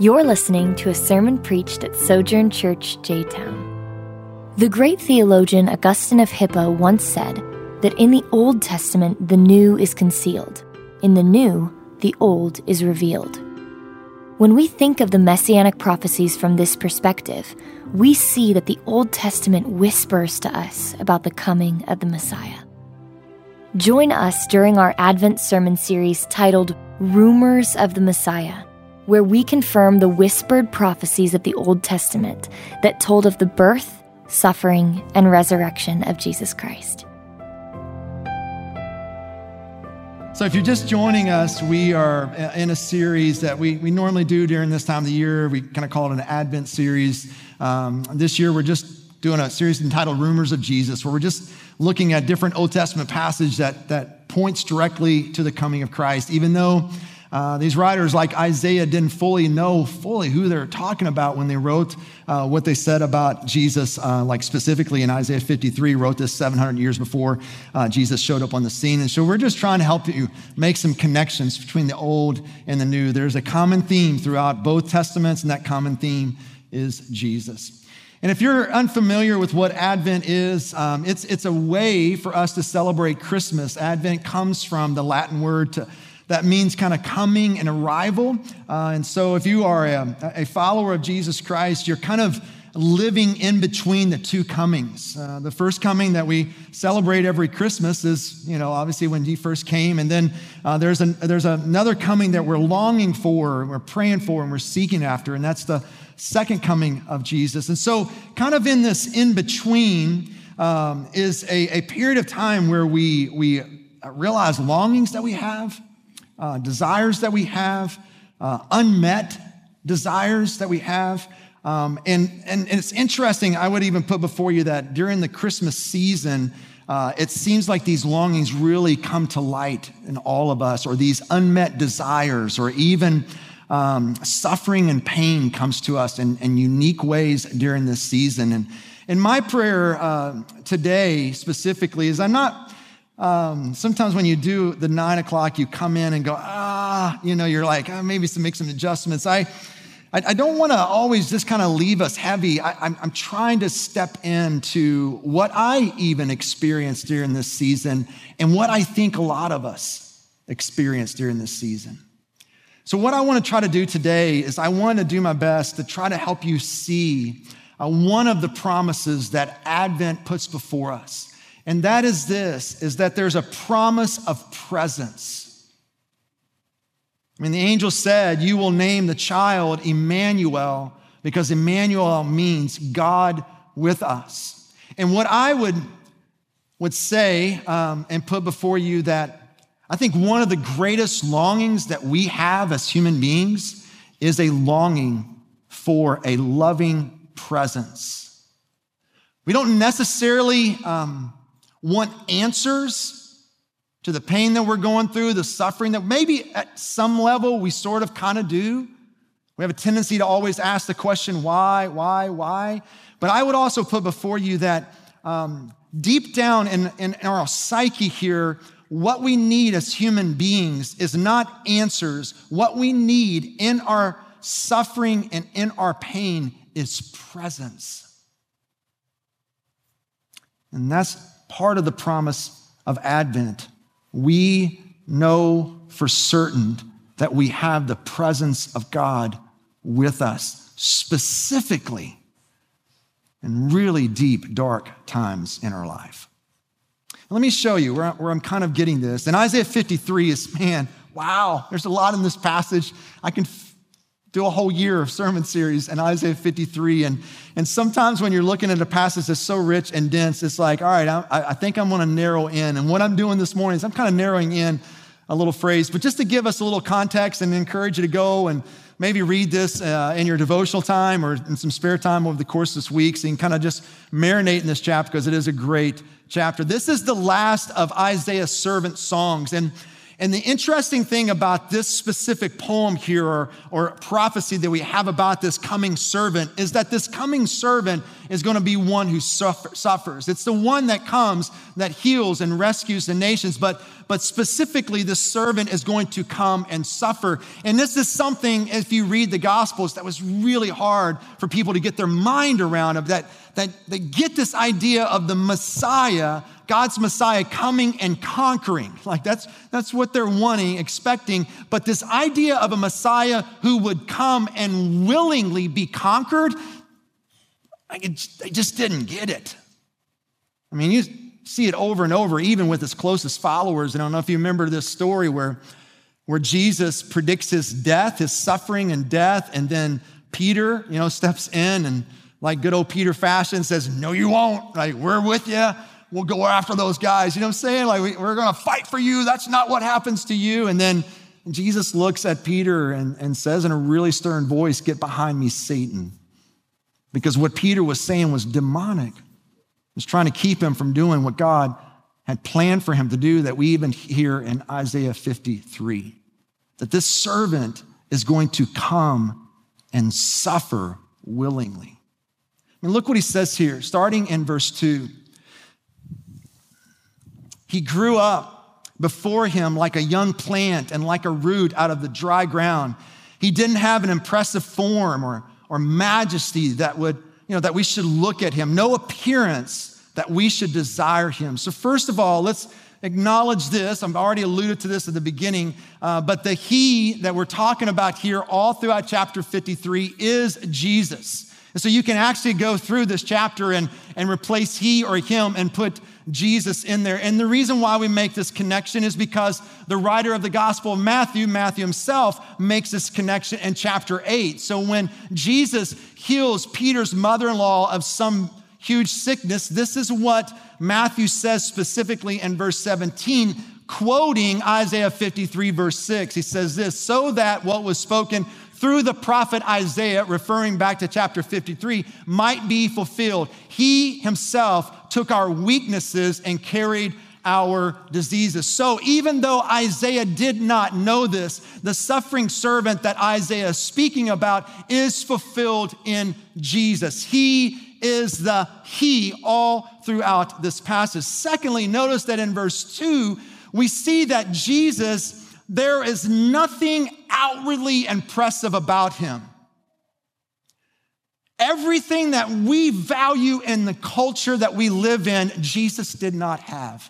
You're listening to a sermon preached at Sojourn Church, J Town. The great theologian Augustine of Hippo once said that in the Old Testament, the new is concealed, in the new, the old is revealed. When we think of the messianic prophecies from this perspective, we see that the Old Testament whispers to us about the coming of the Messiah. Join us during our Advent sermon series titled Rumors of the Messiah, where we confirm the whispered prophecies of the Old Testament that told of the birth, suffering, and resurrection of Jesus Christ. So, if you're just joining us, we are in a series that we, we normally do during this time of the year. We kind of call it an Advent series. Um, this year, we're just doing a series entitled Rumors of Jesus, where we're just looking at different Old Testament passage that, that points directly to the coming of Christ, even though uh, these writers like Isaiah didn't fully know fully who they're talking about when they wrote uh, what they said about Jesus, uh, like specifically in Isaiah 53, wrote this 700 years before uh, Jesus showed up on the scene. And so we're just trying to help you make some connections between the old and the new. There's a common theme throughout both testaments, and that common theme is Jesus. And if you're unfamiliar with what Advent is, um, it's, it's a way for us to celebrate Christmas. Advent comes from the Latin word to that means kind of coming and arrival. Uh, and so, if you are a, a, follower of Jesus Christ, you're kind of living in between the two comings. Uh, the first coming that we celebrate every Christmas is, you know, obviously when he first came. And then uh, there's, an, there's another coming that we're longing for, we're praying for, and we're seeking after, and that's the second coming of Jesus. And so, kind of in this in between, um, is a, a period of time where we, we realize longings that we have uh, desires that we have, uh, unmet desires that we have. Um, and, and, and, it's interesting, I would even put before you that during the Christmas season, uh, it seems like these longings really come to light in all of us, or these unmet desires, or even um, suffering and pain comes to us in, in, unique ways during this season. And, and my prayer uh, today specifically is I'm not um, sometimes when you do the nine o'clock, you come in and go, ah, you know, you're like, oh, maybe to make some adjustments. I, I, I don't want to always just kind of leave us heavy. I, I'm, I'm trying to step into what I even experienced during this season and what I think a lot of us experienced during this season. So, what I want to try to do today is I want to do my best to try to help you see uh, one of the promises that Advent puts before us. And that is this is that there's a promise of presence. I mean, the angel said, You will name the child Emmanuel, because Emmanuel means God with us. And what I would, would say um, and put before you that I think one of the greatest longings that we have as human beings is a longing for a loving presence. We don't necessarily um, want answers to the pain that we're going through, the suffering that maybe at some level we sort of kind of do. We have a tendency to always ask the question, why, why, why? But I would also put before you that um, deep down in, in our psyche here, what we need as human beings is not answers. What we need in our suffering and in our pain is presence. And that's part of the promise of Advent. We know for certain that we have the presence of God with us, specifically in really deep, dark times in our life. Let me show you where, where I'm kind of getting this. And Isaiah 53 is, man, wow, there's a lot in this passage. I can do a whole year of sermon series in Isaiah 53. And, and sometimes when you're looking at a passage that's so rich and dense, it's like, all right, I, I think I'm going to narrow in. And what I'm doing this morning is I'm kind of narrowing in a little phrase. But just to give us a little context and encourage you to go and maybe read this uh, in your devotional time or in some spare time over the course of this week so you can kind of just marinate in this chapter because it is a great chapter. This is the last of Isaiah's servant songs. And and the interesting thing about this specific poem here or, or prophecy that we have about this coming servant is that this coming servant is going to be one who suffer, suffers. It's the one that comes that heals and rescues the nations, but, but specifically, the servant is going to come and suffer. And this is something, if you read the Gospels, that was really hard for people to get their mind around of that, that they get this idea of the Messiah, God's Messiah coming and conquering. Like that's, that's what they're wanting, expecting. But this idea of a Messiah who would come and willingly be conquered, I, they just didn't get it. I mean, you see it over and over, even with his closest followers. I don't know if you remember this story where, where Jesus predicts his death, his suffering and death, and then Peter, you know, steps in and like good old Peter fashion says, No, you won't. Like, we're with you. We'll go after those guys. You know what I'm saying? Like, we, we're going to fight for you. That's not what happens to you. And then Jesus looks at Peter and, and says in a really stern voice, Get behind me, Satan. Because what Peter was saying was demonic. Trying to keep him from doing what God had planned for him to do, that we even hear in Isaiah 53. That this servant is going to come and suffer willingly. I mean, look what he says here, starting in verse 2. He grew up before him like a young plant and like a root out of the dry ground. He didn't have an impressive form or, or majesty that would, you know, that we should look at him, no appearance that we should desire him. So, first of all, let's acknowledge this. I've already alluded to this at the beginning, uh, but the he that we're talking about here all throughout chapter 53 is Jesus. And so you can actually go through this chapter and, and replace he or him and put Jesus in there. And the reason why we make this connection is because the writer of the Gospel of Matthew, Matthew himself, makes this connection in chapter 8. So when Jesus heals Peter's mother in law of some huge sickness, this is what Matthew says specifically in verse 17, quoting Isaiah 53, verse 6. He says this so that what was spoken through the prophet Isaiah, referring back to chapter 53, might be fulfilled. He himself took our weaknesses and carried our diseases. So, even though Isaiah did not know this, the suffering servant that Isaiah is speaking about is fulfilled in Jesus. He is the He all throughout this passage. Secondly, notice that in verse 2, we see that Jesus there is nothing outwardly impressive about him. Everything that we value in the culture that we live in, Jesus did not have.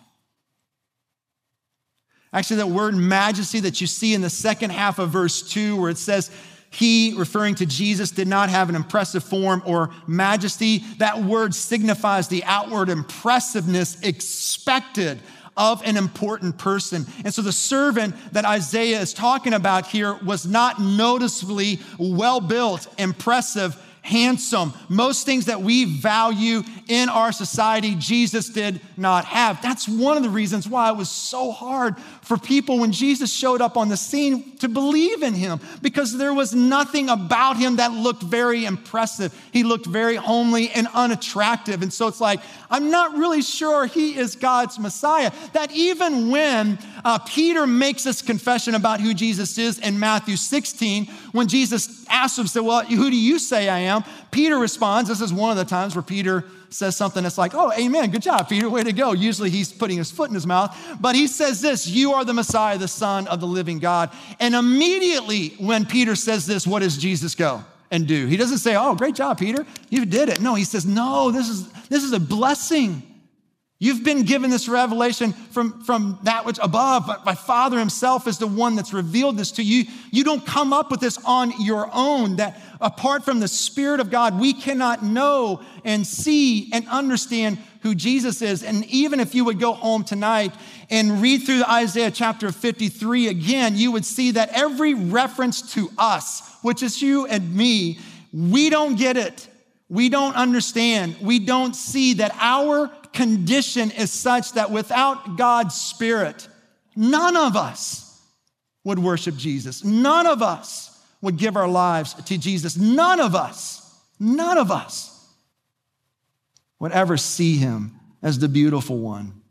Actually, that word majesty that you see in the second half of verse 2, where it says, he, referring to Jesus, did not have an impressive form or majesty. That word signifies the outward impressiveness expected of an important person. And so the servant that Isaiah is talking about here was not noticeably well built, impressive, handsome. Most things that we value in our society, Jesus did not have. That's one of the reasons why it was so hard for people when Jesus showed up on the scene to believe in him because there was nothing about him that looked very impressive. He looked very homely and unattractive. And so it's like, I'm not really sure he is God's Messiah. That even when uh, Peter makes this confession about who Jesus is in Matthew 16, when Jesus asks him, said, Well, who do you say I am? Peter responds. This is one of the times where Peter says something that's like, Oh, amen, good job, Peter, way to go. Usually he's putting his foot in his mouth, but he says this You are the Messiah, the Son of the living God. And immediately when Peter says this, what does Jesus go? and do. He doesn't say, "Oh, great job, Peter. You did it." No, he says, "No, this is this is a blessing. You've been given this revelation from, from that which above, but my Father Himself is the one that's revealed this to you. You don't come up with this on your own, that apart from the Spirit of God, we cannot know and see and understand who Jesus is. And even if you would go home tonight and read through Isaiah chapter 53 again, you would see that every reference to us, which is you and me, we don't get it. We don't understand. We don't see that our condition is such that without God's Spirit, none of us would worship Jesus. None of us would give our lives to Jesus. None of us, none of us would ever see him as the beautiful one,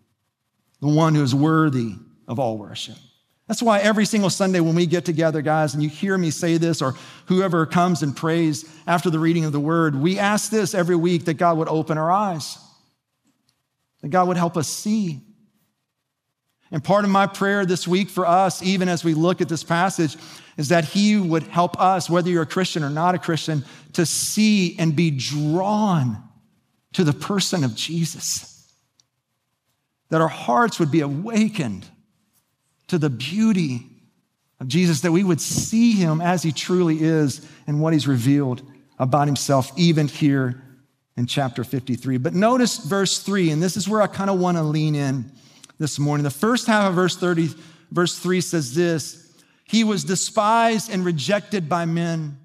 the one who is worthy of all worship. That's why every single Sunday when we get together, guys, and you hear me say this, or whoever comes and prays after the reading of the word, we ask this every week that God would open our eyes that God would help us see. And part of my prayer this week for us, even as we look at this passage, is that He would help us, whether you're a Christian or not a Christian, to see and be drawn to the person of Jesus. That our hearts would be awakened to the beauty of Jesus, that we would see Him as He truly is and what He's revealed about Himself, even here in chapter 53. But notice verse 3, and this is where I kind of want to lean in this morning. The first half of verse 30, verse 3 says this He was despised and rejected by men,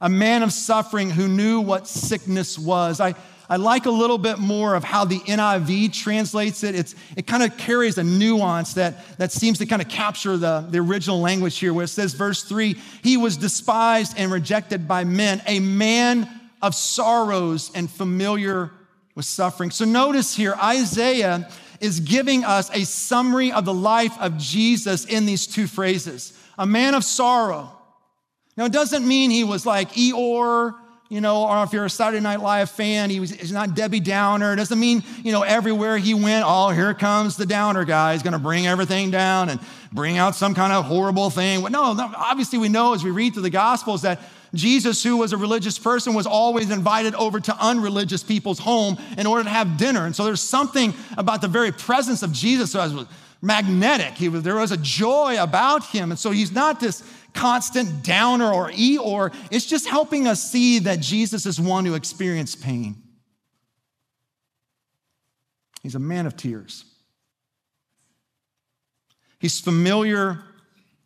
a man of suffering who knew what sickness was. I, I like a little bit more of how the NIV translates it. It's, it kind of carries a nuance that, that seems to kind of capture the, the original language here, where it says, verse 3 He was despised and rejected by men, a man of sorrows and familiar with suffering. So notice here, Isaiah is giving us a summary of the life of Jesus in these two phrases a man of sorrow. Now, it doesn't mean he was like Eeyore, you know, or if you're a Saturday Night Live fan, he was, he's not Debbie Downer. It doesn't mean, you know, everywhere he went, oh, here comes the downer guy. He's going to bring everything down and bring out some kind of horrible thing. No, no, obviously we know as we read through the Gospels that Jesus, who was a religious person, was always invited over to unreligious people's home in order to have dinner. And so there's something about the very presence of Jesus that was magnetic. He was, there was a joy about him. And so he's not this constant downer or Eeyore. It's just helping us see that Jesus is one who experienced pain. He's a man of tears. He's familiar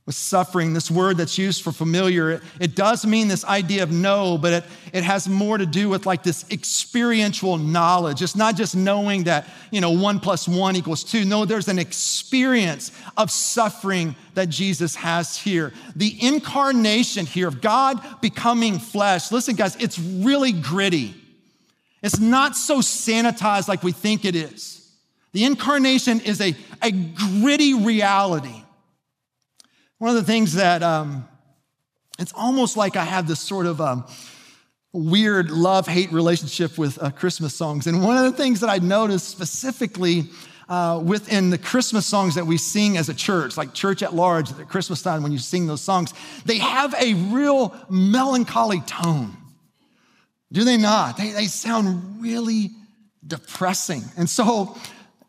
with suffering, this word that's used for familiar, it, it, does mean this idea of know, but it, it has more to do with like this experiential knowledge. It's not just knowing that, you know, one plus one equals two. No, there's an experience of suffering that Jesus has here. The incarnation here of God becoming flesh. Listen, guys, it's really gritty. It's not so sanitized like we think it is. The incarnation is a, a gritty reality. One of the things that um, it's almost like I have this sort of um, weird love hate relationship with uh, Christmas songs. And one of the things that I noticed specifically uh, within the Christmas songs that we sing as a church, like church at large at Christmas time when you sing those songs, they have a real melancholy tone. Do they not? They, they sound really depressing. And so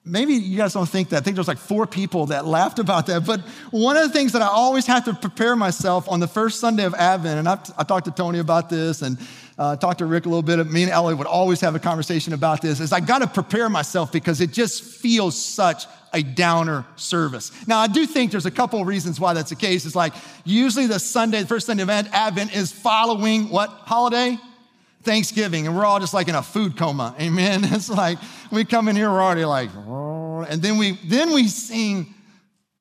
maybe you guys don't think that. I think there's like four people that laughed about that. But one of the things that I always have to prepare myself on the first Sunday of Advent, and I've, I talked to Tony about this and uh, talked to Rick a little bit. Me and Ellie would always have a conversation about this. Is I got to prepare myself because it just feels such a downer service. Now, I do think there's a couple of reasons why that's the case. It's like usually the Sunday, the first Sunday of Advent is following what holiday? Thanksgiving, and we're all just like in a food coma. Amen. It's like we come in here, we're already like, and then we then we sing,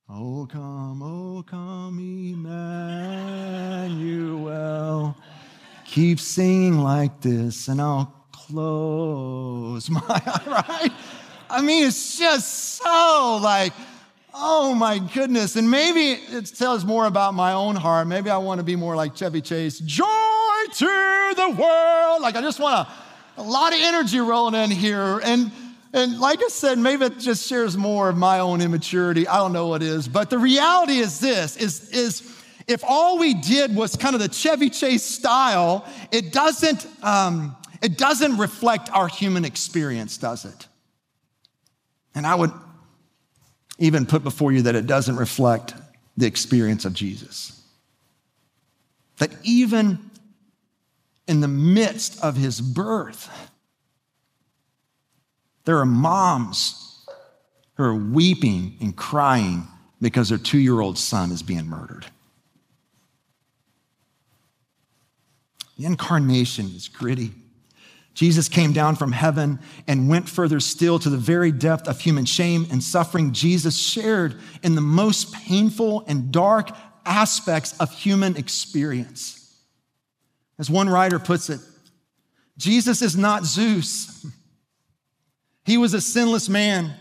Oh come, oh come, Emmanuel. Keep singing like this, and I'll close my eye, right? I mean, it's just so like, oh my goodness. And maybe it tells more about my own heart. Maybe I want to be more like Chevy Chase. Joy to the world. Like I just want a, a lot of energy rolling in here. And and like I said, maybe it just shares more of my own immaturity. I don't know what it is. But the reality is this is, is if all we did was kind of the Chevy Chase style, it doesn't, um, it doesn't reflect our human experience, does it? And I would even put before you that it doesn't reflect the experience of Jesus. That even in the midst of his birth, there are moms who are weeping and crying because their two year old son is being murdered. The incarnation is gritty. Jesus came down from heaven and went further still to the very depth of human shame and suffering. Jesus shared in the most painful and dark aspects of human experience. As one writer puts it, Jesus is not Zeus. He was a sinless man,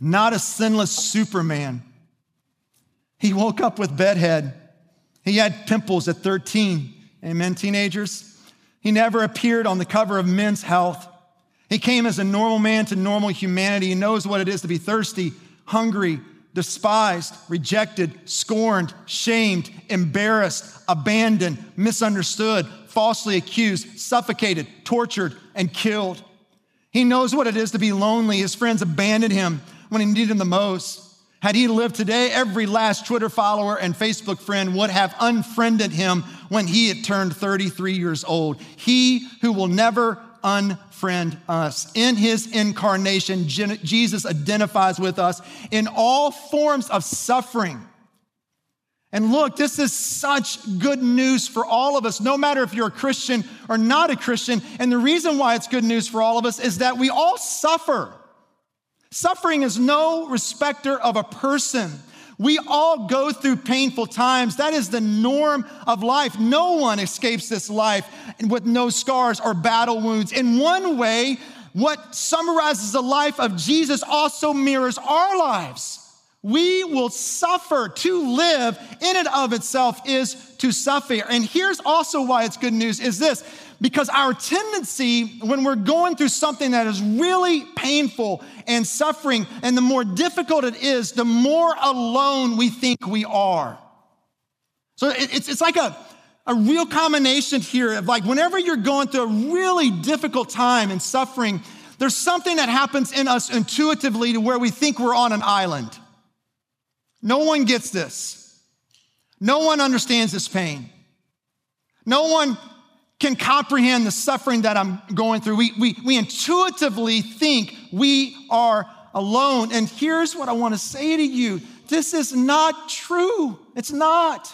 not a sinless superman. He woke up with bedhead. He had pimples at 13. Amen, teenagers. He never appeared on the cover of Men's Health. He came as a normal man to normal humanity. He knows what it is to be thirsty, hungry, despised, rejected, scorned, shamed, embarrassed, abandoned, misunderstood, falsely accused, suffocated, tortured, and killed. He knows what it is to be lonely. His friends abandoned him when he needed him the most. Had he lived today, every last Twitter follower and Facebook friend would have unfriended him when he had turned 33 years old. He who will never unfriend us. In his incarnation, Jesus identifies with us in all forms of suffering. And look, this is such good news for all of us, no matter if you're a Christian or not a Christian. And the reason why it's good news for all of us is that we all suffer. Suffering is no respecter of a person. We all go through painful times. That is the norm of life. No one escapes this life with no scars or battle wounds. In one way, what summarizes the life of Jesus also mirrors our lives. We will suffer. To live in and of itself is to suffer. And here's also why it's good news is this because our tendency when we're going through something that is really painful and suffering, and the more difficult it is, the more alone we think we are. So it's, it's like a, a real combination here of like whenever you're going through a really difficult time and suffering, there's something that happens in us intuitively to where we think we're on an island. No one gets this. No one understands this pain. No one can comprehend the suffering that I'm going through. We, we, we intuitively think we are alone. And here's what I want to say to you this is not true. It's not.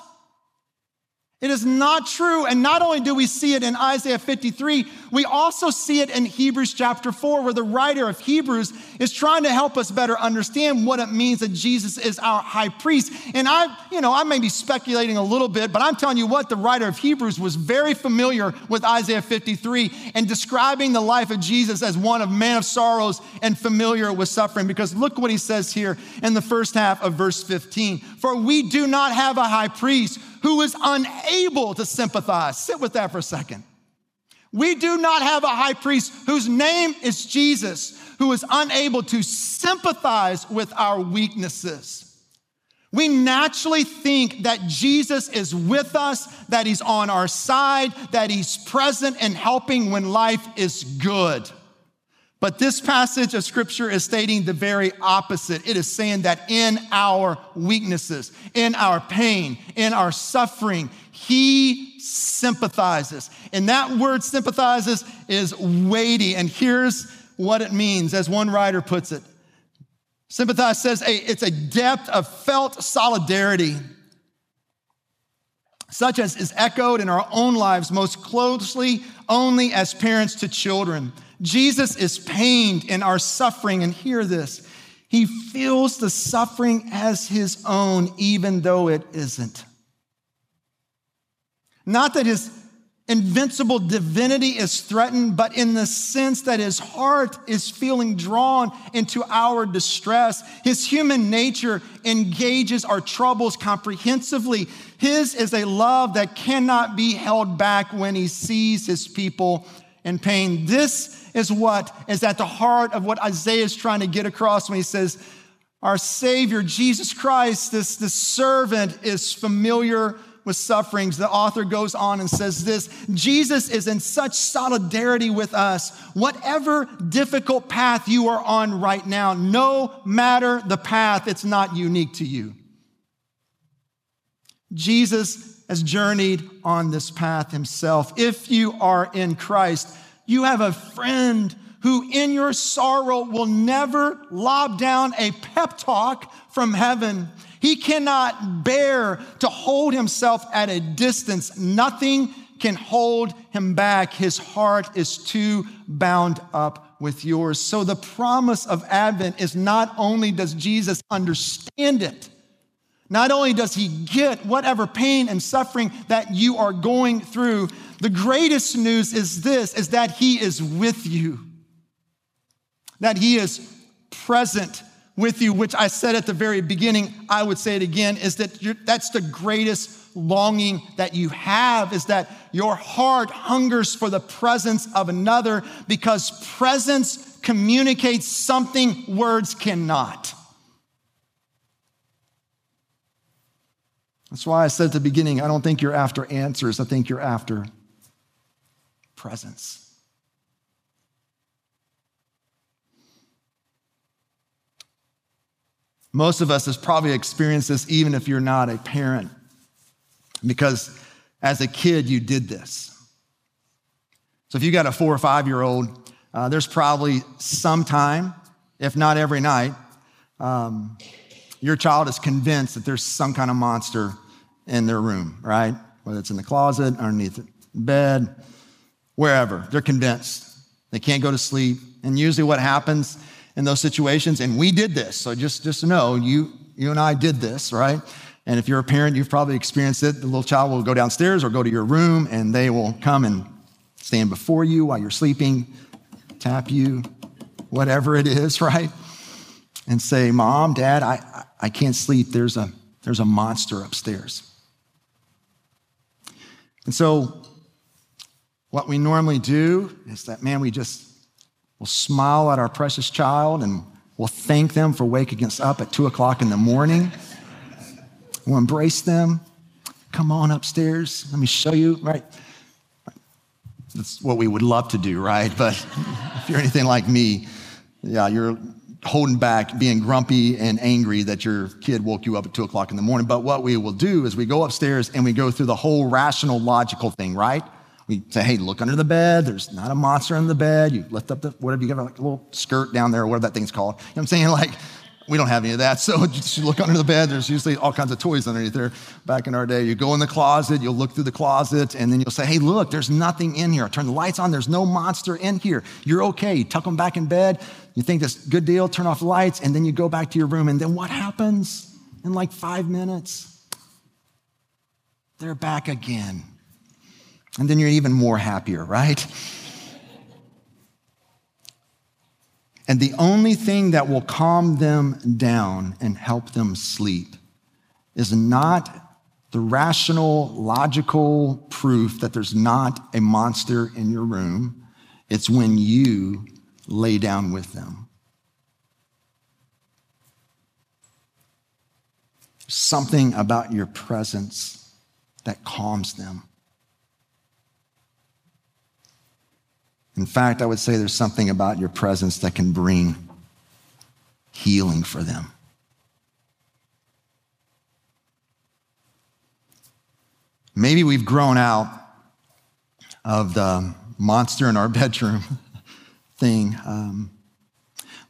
It is not true. And not only do we see it in Isaiah 53, we also see it in Hebrews chapter 4, where the writer of Hebrews is trying to help us better understand what it means that Jesus is our high priest. And I, you know, I may be speculating a little bit, but I'm telling you what, the writer of Hebrews was very familiar with Isaiah 53 and describing the life of Jesus as one of man of sorrows and familiar with suffering. Because look what he says here in the first half of verse 15. For we do not have a high priest who is unable to sympathize. Sit with that for a second. We do not have a high priest whose name is Jesus, who is unable to sympathize with our weaknesses. We naturally think that Jesus is with us, that he's on our side, that he's present and helping when life is good. But this passage of scripture is stating the very opposite. It is saying that in our weaknesses, in our pain, in our suffering, he sympathizes. And that word sympathizes is weighty. And here's what it means, as one writer puts it. Sympathize says it's a depth of felt solidarity, such as is echoed in our own lives most closely only as parents to children. Jesus is pained in our suffering, and hear this. He feels the suffering as his own, even though it isn't. Not that his invincible divinity is threatened, but in the sense that his heart is feeling drawn into our distress. His human nature engages our troubles comprehensively. His is a love that cannot be held back when he sees his people in pain. This is what is at the heart of what Isaiah is trying to get across when he says, Our Savior, Jesus Christ, this, this servant is familiar with sufferings. The author goes on and says this Jesus is in such solidarity with us. Whatever difficult path you are on right now, no matter the path, it's not unique to you. Jesus has journeyed on this path himself. If you are in Christ, you have a friend who, in your sorrow, will never lob down a pep talk from heaven. He cannot bear to hold himself at a distance. Nothing can hold him back. His heart is too bound up with yours. So the promise of Advent is not only does Jesus understand it, not only does he get whatever pain and suffering that you are going through, the greatest news is this is that he is with you. That he is present with you, which I said at the very beginning, I would say it again, is that that's the greatest longing that you have is that your heart hungers for the presence of another because presence communicates something words cannot. That's why I said at the beginning, I don't think you're after answers, I think you're after presence. Most of us has probably experienced this even if you're not a parent, because as a kid, you did this. So if you got a four or five year old, uh, there's probably some time, if not every night, um, your child is convinced that there's some kind of monster in their room, right? Whether it's in the closet, underneath the bed, wherever. They're convinced. They can't go to sleep. And usually what happens in those situations, and we did this, so just, just know, you, you and I did this, right? And if you're a parent, you've probably experienced it. The little child will go downstairs or go to your room, and they will come and stand before you while you're sleeping, tap you, whatever it is, right? And say, Mom, Dad, I, I can't sleep. There's a, there's a monster upstairs. And so, what we normally do is that, man, we just will smile at our precious child and we'll thank them for waking us up at two o'clock in the morning. We'll embrace them. Come on upstairs. Let me show you, right? That's what we would love to do, right? But if you're anything like me, yeah, you're holding back, being grumpy and angry that your kid woke you up at two o'clock in the morning. But what we will do is we go upstairs and we go through the whole rational, logical thing, right? We say, hey, look under the bed. There's not a monster under the bed. You lift up the, whatever, you got like a little skirt down there, whatever that thing's called. You know what I'm saying? Like, we don't have any of that. So just look under the bed. There's usually all kinds of toys underneath there. Back in our day, you go in the closet, you'll look through the closet, and then you'll say, hey, look, there's nothing in here. Turn the lights on. There's no monster in here. You're okay. You tuck them back in bed. You think this good deal, turn off the lights, and then you go back to your room. And then what happens in like five minutes? They're back again. And then you're even more happier, right? And the only thing that will calm them down and help them sleep is not the rational, logical proof that there's not a monster in your room. It's when you lay down with them. Something about your presence that calms them. In fact, I would say there's something about your presence that can bring healing for them. Maybe we've grown out of the monster in our bedroom thing. Um,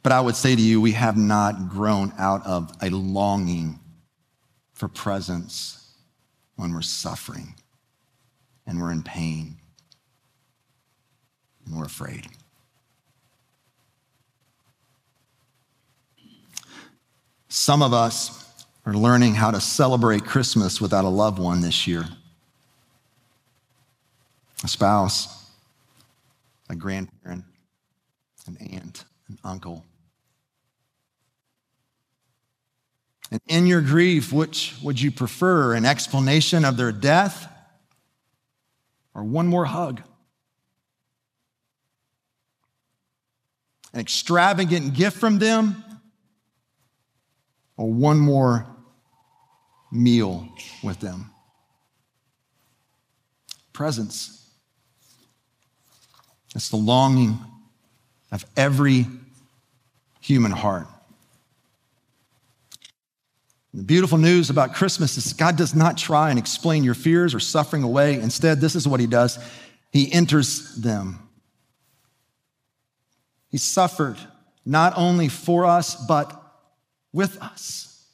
but I would say to you, we have not grown out of a longing for presence when we're suffering and we're in pain we're afraid. Some of us are learning how to celebrate Christmas without a loved one this year a spouse, a grandparent, an aunt, an uncle. And in your grief, which would you prefer? An explanation of their death or one more hug? An extravagant gift from them, or one more meal with them. Presence. It's the longing of every human heart. The beautiful news about Christmas is God does not try and explain your fears or suffering away. Instead, this is what He does He enters them. He suffered not only for us, but with us.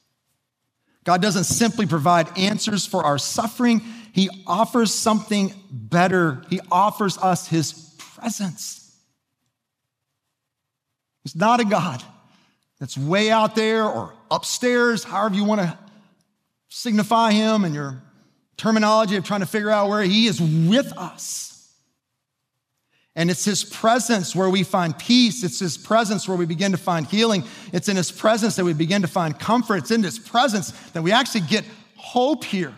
God doesn't simply provide answers for our suffering, He offers something better. He offers us His presence. He's not a God that's way out there or upstairs, however you want to signify Him and your terminology of trying to figure out where He is with us. And it's His presence where we find peace. It's His presence where we begin to find healing. It's in His presence that we begin to find comfort. It's in His presence that we actually get hope here.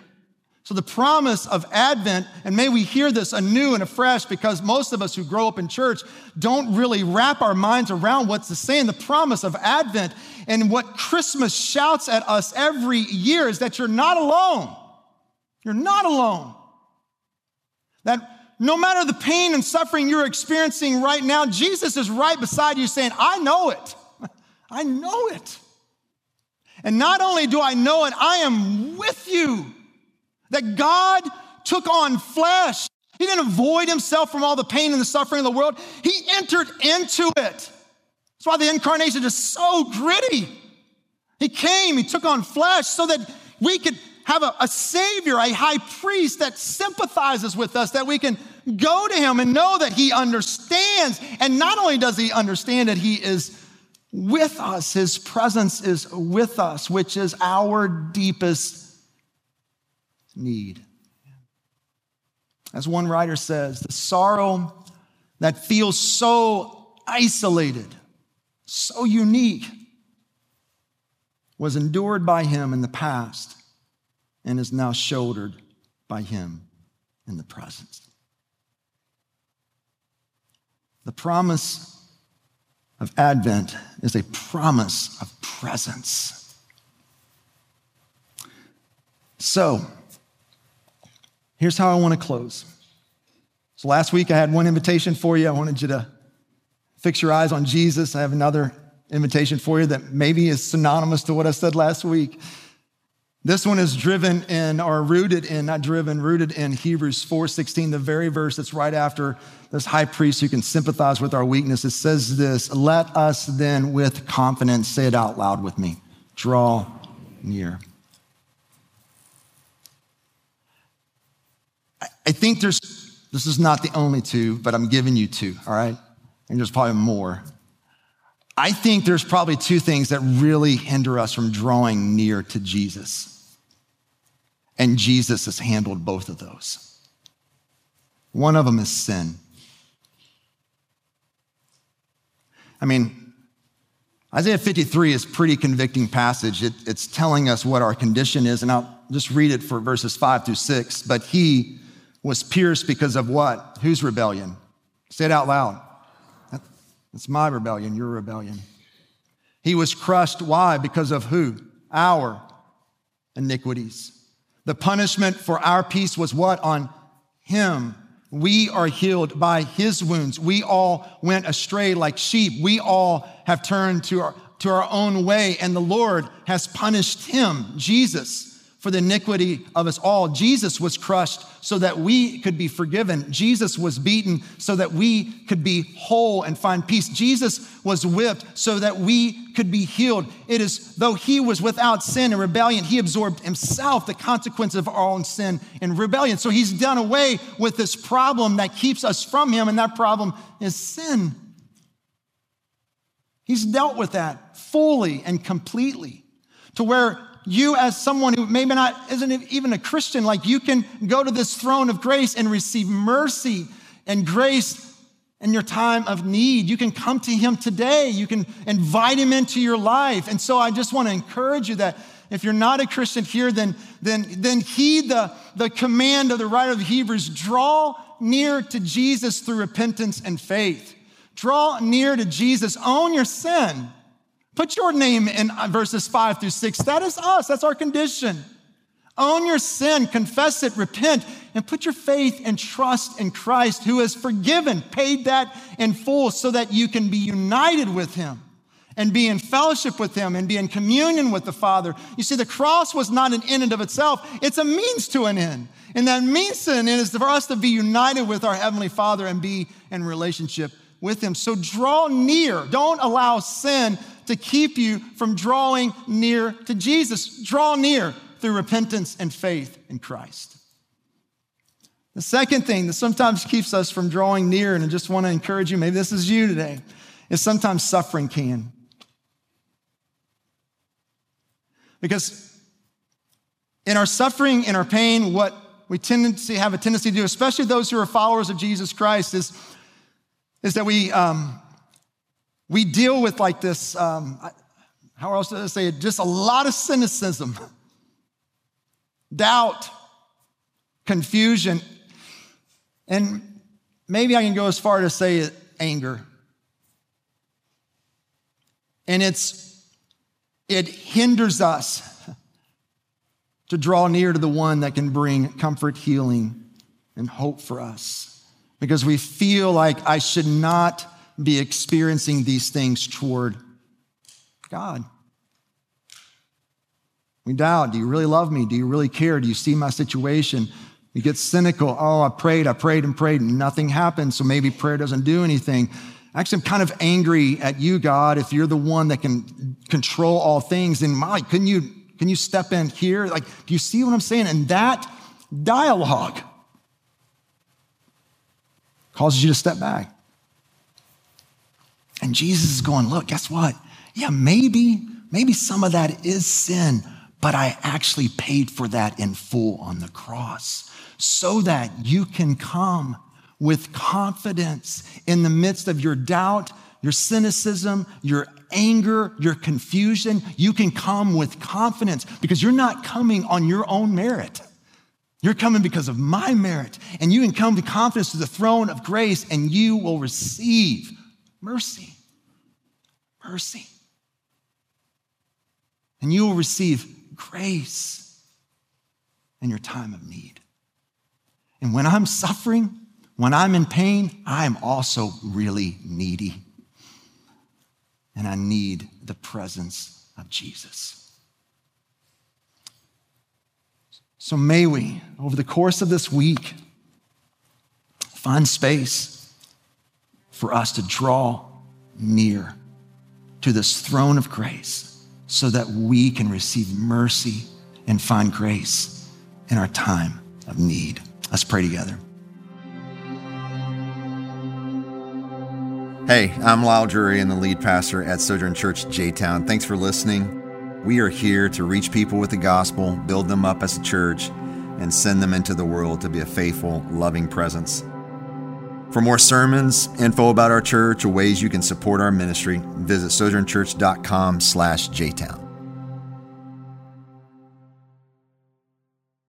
So, the promise of Advent, and may we hear this anew and afresh because most of us who grow up in church don't really wrap our minds around what's the saying. The promise of Advent and what Christmas shouts at us every year is that you're not alone. You're not alone. That no matter the pain and suffering you're experiencing right now, Jesus is right beside you saying, I know it. I know it. And not only do I know it, I am with you that God took on flesh. He didn't avoid himself from all the pain and the suffering of the world. He entered into it. That's why the incarnation is so gritty. He came, he took on flesh so that we could have a, a, savior, a high priest that sympathizes with us, that we can go to him and know that he understands. And not only does he understand it, he is with us. His presence is with us, which is our deepest need. As one writer says, the sorrow that feels so isolated, so unique, was endured by him in the past and is now shouldered by him in the present. The promise of Advent is a promise of presence. So, Here's how I want to close. So last week I had one invitation for you. I wanted you to fix your eyes on Jesus. I have another invitation for you that maybe is synonymous to what I said last week. This one is driven in or rooted in, not driven, rooted in Hebrews 4:16, the very verse that's right after this high priest who can sympathize with our weakness. It says this: let us then with confidence say it out loud with me. Draw near. I think there's, this is not the only two, but I'm giving you two, all right? And there's probably more. I think there's probably two things that really hinder us from drawing near to Jesus. And Jesus has handled both of those. One of them is sin. I mean, Isaiah 53 is pretty convicting passage. It, it's telling us what our condition is, and I'll just read it for verses five through six. But he was pierced because of what? Whose rebellion? Say it out loud. That's my rebellion, your rebellion. He was crushed. Why? Because of who? Our iniquities. The punishment for our peace was what? On him. We are healed by his wounds. We all went astray like sheep. We all have turned to our, to our own way, and the Lord has punished him, Jesus for the iniquity of us all. Jesus was crushed so that we could be forgiven. Jesus was beaten so that we could be whole and find peace. Jesus was whipped so that we could be healed. It is though he was without sin and rebellion, he absorbed himself the consequence of our own sin and rebellion. So he's done away with this problem that keeps us from him, and that problem is sin. He's dealt with that fully and completely to where you as someone who maybe not isn't even a Christian, like you can go to this throne of grace and receive mercy and grace in your time of need. You can come to him today. You can invite him into your life. And so I just want to encourage you that if you're not a Christian here, then, then, then heed the, the command of the writer of Hebrews draw near to Jesus through repentance and faith. Draw near to Jesus, own your sin. Put your name in uh, verses five through six. That is us, that's our condition. Own your sin, confess it, repent, and put your faith and trust in Christ who has forgiven, paid that in full so that you can be united with him and be in fellowship with him and be in communion with the Father. You see, the cross was not an end of itself, it's a means to an end. And that means to an end is for us to be united with our Heavenly Father and be in relationship with him. So draw near. Don't allow sin to keep you from drawing near to Jesus. Draw near through repentance and faith in Christ. The second thing that sometimes keeps us from drawing near, and I just want to encourage you, maybe this is you today, is sometimes suffering can. Because in our suffering, in our pain, what we tend to have a tendency to do, especially those who are followers of Jesus Christ, is, is that we, um, we deal with like this, um, how else do I say it? Just a lot of cynicism, doubt, confusion, and maybe I can go as far to say anger. And it's it hinders us to draw near to the one that can bring comfort, healing, and hope for us. Because we feel like I should not be experiencing these things toward God. We doubt, do you really love me? Do you really care? Do you see my situation? We get cynical. Oh, I prayed, I prayed and prayed, and nothing happened, so maybe prayer doesn't do anything. Actually, I'm kind of angry at you, God, if you're the one that can control all things. And Mike, couldn't you, can you step in here? Like, do you see what I'm saying? And that dialogue causes you to step back. And Jesus is going, look, guess what? Yeah, maybe, maybe some of that is sin, but I actually paid for that in full on the cross so that you can come with confidence in the midst of your doubt, your cynicism, your anger, your confusion. You can come with confidence because you're not coming on your own merit. You're coming because of my merit. And you can come with confidence to the throne of grace and you will receive mercy. Mercy. And you will receive grace in your time of need. And when I'm suffering, when I'm in pain, I am also really needy. And I need the presence of Jesus. So may we, over the course of this week, find space for us to draw near to this throne of grace so that we can receive mercy and find grace in our time of need. Let's pray together. Hey, I'm Lisle Drury and the lead pastor at Sojourn Church J Town. Thanks for listening. We are here to reach people with the gospel, build them up as a church, and send them into the world to be a faithful, loving presence. For more sermons, info about our church, or ways you can support our ministry, visit sojournchurch.com slash jtown.